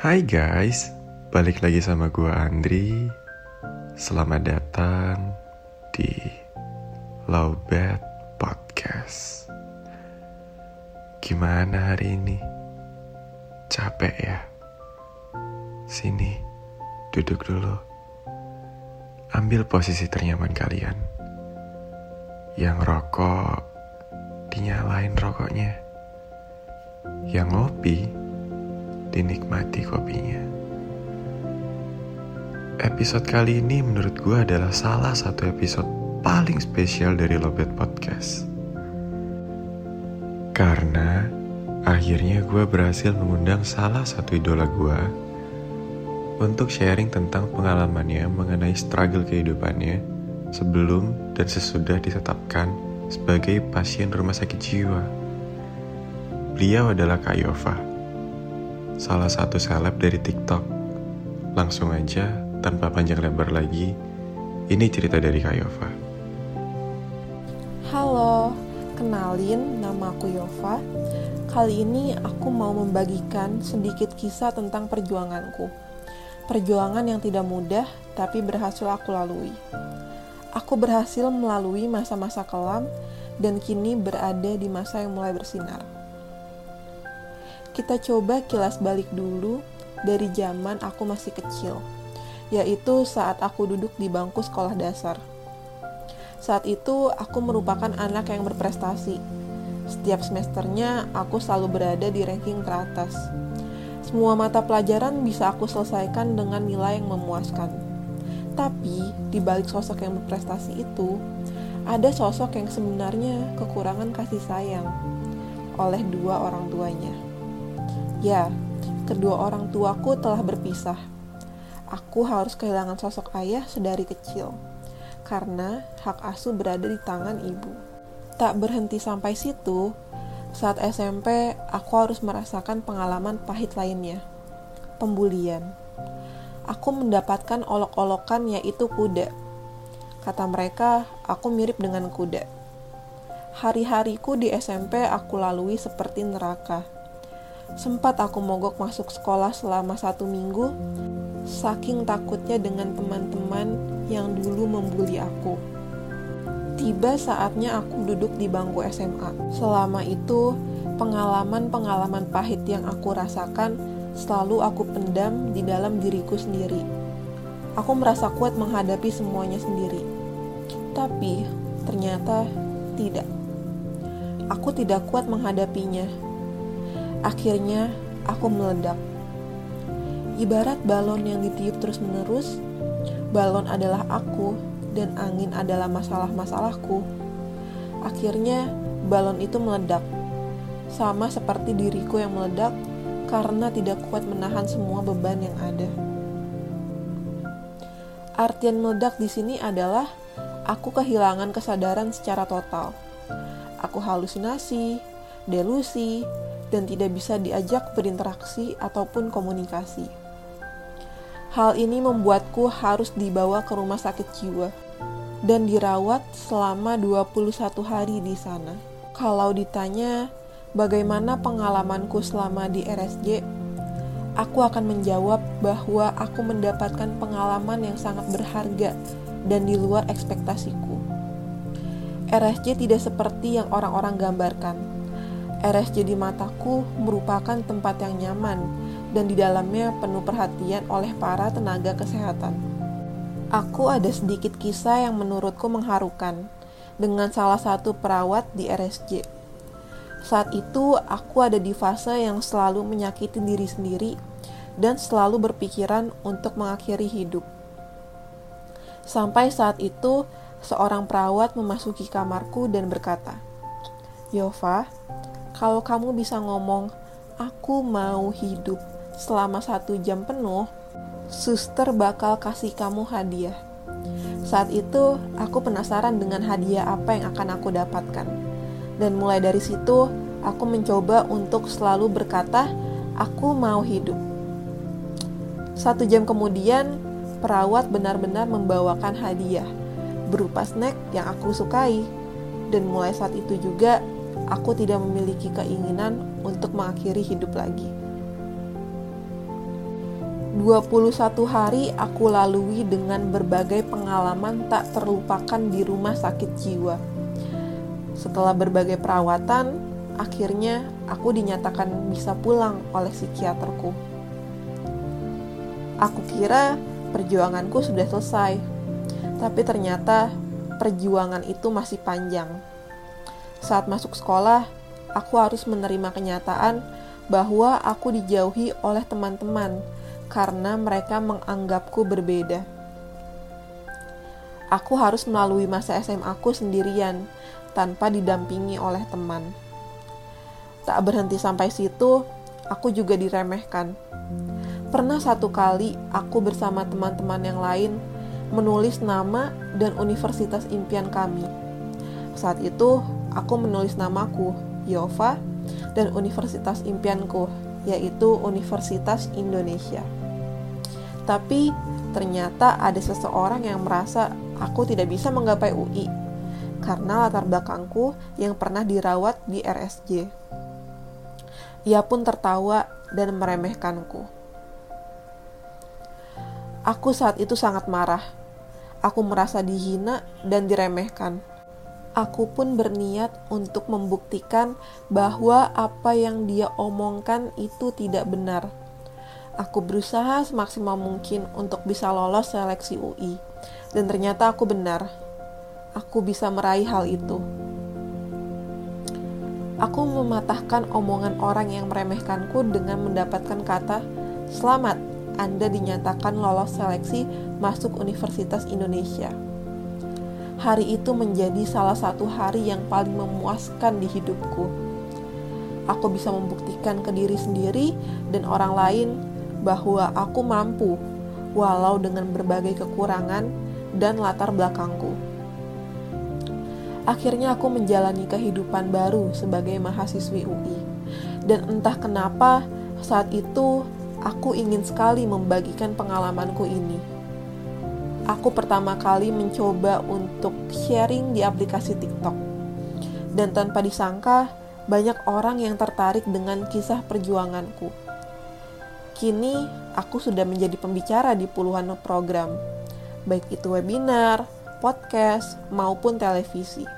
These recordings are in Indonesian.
Hai guys, balik lagi sama gua Andri. Selamat datang di Lowbat Podcast. Gimana hari ini? Capek ya? Sini, duduk dulu. Ambil posisi ternyaman kalian. Yang rokok, dinyalain rokoknya. Yang ngopi, dinikmati kopinya. Episode kali ini menurut gue adalah salah satu episode paling spesial dari Lobet Podcast. Karena akhirnya gue berhasil mengundang salah satu idola gue untuk sharing tentang pengalamannya mengenai struggle kehidupannya sebelum dan sesudah ditetapkan sebagai pasien rumah sakit jiwa. Beliau adalah Kak Yova salah satu seleb dari TikTok. Langsung aja, tanpa panjang lebar lagi, ini cerita dari Kak Yova. Halo, kenalin nama aku Yova. Kali ini aku mau membagikan sedikit kisah tentang perjuanganku. Perjuangan yang tidak mudah, tapi berhasil aku lalui. Aku berhasil melalui masa-masa kelam dan kini berada di masa yang mulai bersinar. Kita coba kilas balik dulu dari zaman aku masih kecil, yaitu saat aku duduk di bangku sekolah dasar. Saat itu, aku merupakan anak yang berprestasi. Setiap semesternya, aku selalu berada di ranking teratas. Semua mata pelajaran bisa aku selesaikan dengan nilai yang memuaskan. Tapi, di balik sosok yang berprestasi itu, ada sosok yang sebenarnya kekurangan kasih sayang oleh dua orang tuanya. Ya, kedua orang tuaku telah berpisah. Aku harus kehilangan sosok ayah sedari kecil, karena hak asuh berada di tangan ibu. Tak berhenti sampai situ, saat SMP aku harus merasakan pengalaman pahit lainnya, pembulian. Aku mendapatkan olok-olokan yaitu kuda. Kata mereka, aku mirip dengan kuda. Hari-hariku di SMP aku lalui seperti neraka Sempat aku mogok masuk sekolah selama satu minggu, saking takutnya dengan teman-teman yang dulu membuli aku. Tiba saatnya aku duduk di bangku SMA. Selama itu, pengalaman-pengalaman pahit yang aku rasakan selalu aku pendam di dalam diriku sendiri. Aku merasa kuat menghadapi semuanya sendiri. Tapi, ternyata tidak. Aku tidak kuat menghadapinya Akhirnya, aku meledak. Ibarat balon yang ditiup terus-menerus, balon adalah aku dan angin adalah masalah-masalahku. Akhirnya, balon itu meledak. Sama seperti diriku yang meledak karena tidak kuat menahan semua beban yang ada. Artian meledak di sini adalah aku kehilangan kesadaran secara total. Aku halusinasi, delusi, dan tidak bisa diajak berinteraksi ataupun komunikasi. Hal ini membuatku harus dibawa ke rumah sakit jiwa dan dirawat selama 21 hari di sana. Kalau ditanya bagaimana pengalamanku selama di RSJ, aku akan menjawab bahwa aku mendapatkan pengalaman yang sangat berharga dan di luar ekspektasiku. RSJ tidak seperti yang orang-orang gambarkan RSJ di mataku merupakan tempat yang nyaman dan di dalamnya penuh perhatian oleh para tenaga kesehatan. Aku ada sedikit kisah yang menurutku mengharukan dengan salah satu perawat di RSJ. Saat itu, aku ada di fase yang selalu menyakiti diri sendiri dan selalu berpikiran untuk mengakhiri hidup. Sampai saat itu, seorang perawat memasuki kamarku dan berkata, "Yova, kalau kamu bisa ngomong, aku mau hidup selama satu jam penuh, suster bakal kasih kamu hadiah. Saat itu, aku penasaran dengan hadiah apa yang akan aku dapatkan. Dan mulai dari situ, aku mencoba untuk selalu berkata, aku mau hidup. Satu jam kemudian, perawat benar-benar membawakan hadiah berupa snack yang aku sukai. Dan mulai saat itu juga, aku tidak memiliki keinginan untuk mengakhiri hidup lagi. 21 hari aku lalui dengan berbagai pengalaman tak terlupakan di rumah sakit jiwa. Setelah berbagai perawatan, akhirnya aku dinyatakan bisa pulang oleh psikiaterku. Aku kira perjuanganku sudah selesai, tapi ternyata perjuangan itu masih panjang. Saat masuk sekolah, aku harus menerima kenyataan bahwa aku dijauhi oleh teman-teman karena mereka menganggapku berbeda. Aku harus melalui masa SMA aku sendirian tanpa didampingi oleh teman. Tak berhenti sampai situ, aku juga diremehkan. Pernah satu kali aku bersama teman-teman yang lain menulis nama dan universitas impian kami. Saat itu, aku menulis namaku, Yova, dan universitas impianku, yaitu Universitas Indonesia. Tapi ternyata ada seseorang yang merasa aku tidak bisa menggapai UI karena latar belakangku yang pernah dirawat di RSJ. Ia pun tertawa dan meremehkanku. Aku saat itu sangat marah. Aku merasa dihina dan diremehkan. Aku pun berniat untuk membuktikan bahwa apa yang dia omongkan itu tidak benar Aku berusaha semaksimal mungkin untuk bisa lolos seleksi UI, dan ternyata aku benar. Aku bisa meraih hal itu. Aku mematahkan omongan orang yang meremehkanku dengan mendapatkan kata, "Selamat, Anda dinyatakan lolos seleksi masuk Universitas Indonesia." Hari itu menjadi salah satu hari yang paling memuaskan di hidupku. Aku bisa membuktikan ke diri sendiri dan orang lain bahwa aku mampu, walau dengan berbagai kekurangan dan latar belakangku. Akhirnya aku menjalani kehidupan baru sebagai mahasiswi UI. Dan entah kenapa saat itu aku ingin sekali membagikan pengalamanku ini. Aku pertama kali mencoba untuk sharing di aplikasi TikTok. Dan tanpa disangka, banyak orang yang tertarik dengan kisah perjuanganku Kini aku sudah menjadi pembicara di puluhan program, baik itu webinar, podcast, maupun televisi.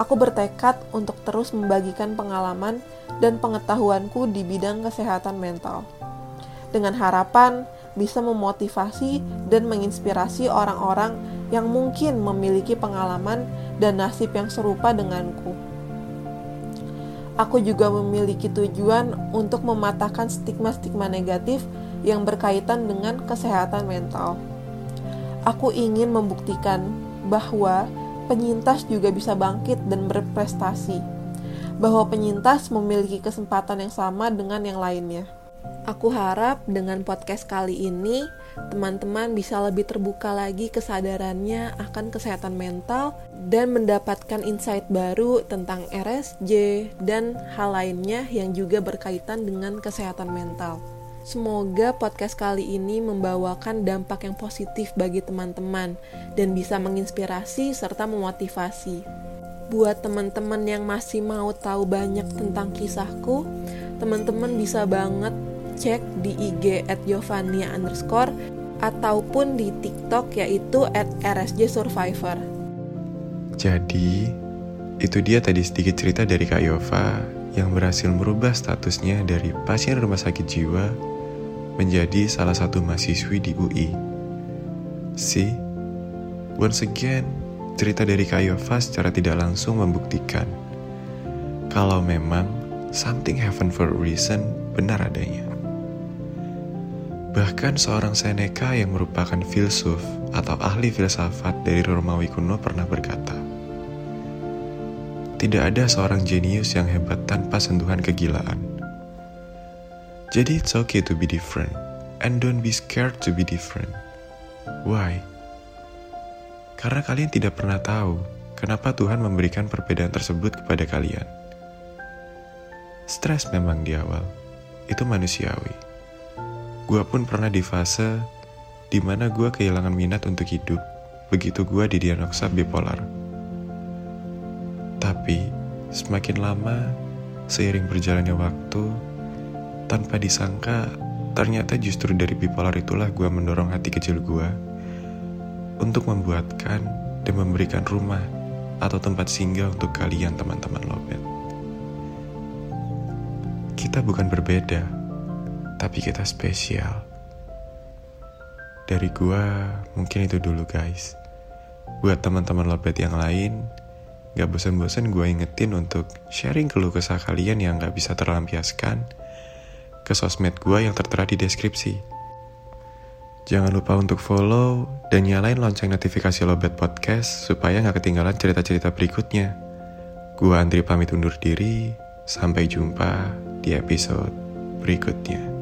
Aku bertekad untuk terus membagikan pengalaman dan pengetahuanku di bidang kesehatan mental. Dengan harapan bisa memotivasi dan menginspirasi orang-orang yang mungkin memiliki pengalaman dan nasib yang serupa denganku aku juga memiliki tujuan untuk mematahkan stigma-stigma negatif yang berkaitan dengan kesehatan mental. Aku ingin membuktikan bahwa penyintas juga bisa bangkit dan berprestasi, bahwa penyintas memiliki kesempatan yang sama dengan yang lainnya. Aku harap dengan podcast kali ini teman-teman bisa lebih terbuka lagi kesadarannya akan kesehatan mental dan mendapatkan insight baru tentang RSJ dan hal lainnya yang juga berkaitan dengan kesehatan mental. Semoga podcast kali ini membawakan dampak yang positif bagi teman-teman dan bisa menginspirasi serta memotivasi. Buat teman-teman yang masih mau tahu banyak tentang kisahku, teman-teman bisa banget cek di IG at Yovania underscore ataupun di TikTok yaitu at RSJ Survivor. Jadi, itu dia tadi sedikit cerita dari Kak Yova yang berhasil merubah statusnya dari pasien rumah sakit jiwa menjadi salah satu mahasiswi di UI. See, once again, cerita dari Kak Yova secara tidak langsung membuktikan kalau memang something happen for a reason benar adanya. Bahkan seorang Seneca yang merupakan filsuf atau ahli filsafat dari Romawi kuno pernah berkata, Tidak ada seorang jenius yang hebat tanpa sentuhan kegilaan. Jadi it's okay to be different, and don't be scared to be different. Why? Karena kalian tidak pernah tahu kenapa Tuhan memberikan perbedaan tersebut kepada kalian. Stres memang di awal, itu manusiawi Gue pun pernah di fase di mana gue kehilangan minat untuk hidup begitu gue didiagnosa bipolar. Tapi semakin lama, seiring berjalannya waktu, tanpa disangka ternyata justru dari bipolar itulah gue mendorong hati kecil gue untuk membuatkan dan memberikan rumah atau tempat singgah untuk kalian teman-teman lobet. Kita bukan berbeda, tapi kita spesial. Dari gua, mungkin itu dulu guys. Buat teman-teman lobet yang lain, gak bosan-bosan gue ingetin untuk sharing keluh kesah kalian yang gak bisa terlampiaskan ke sosmed gue yang tertera di deskripsi. Jangan lupa untuk follow dan nyalain lonceng notifikasi Lobet Podcast supaya gak ketinggalan cerita-cerita berikutnya. Gue Andri pamit undur diri, sampai jumpa di episode berikutnya.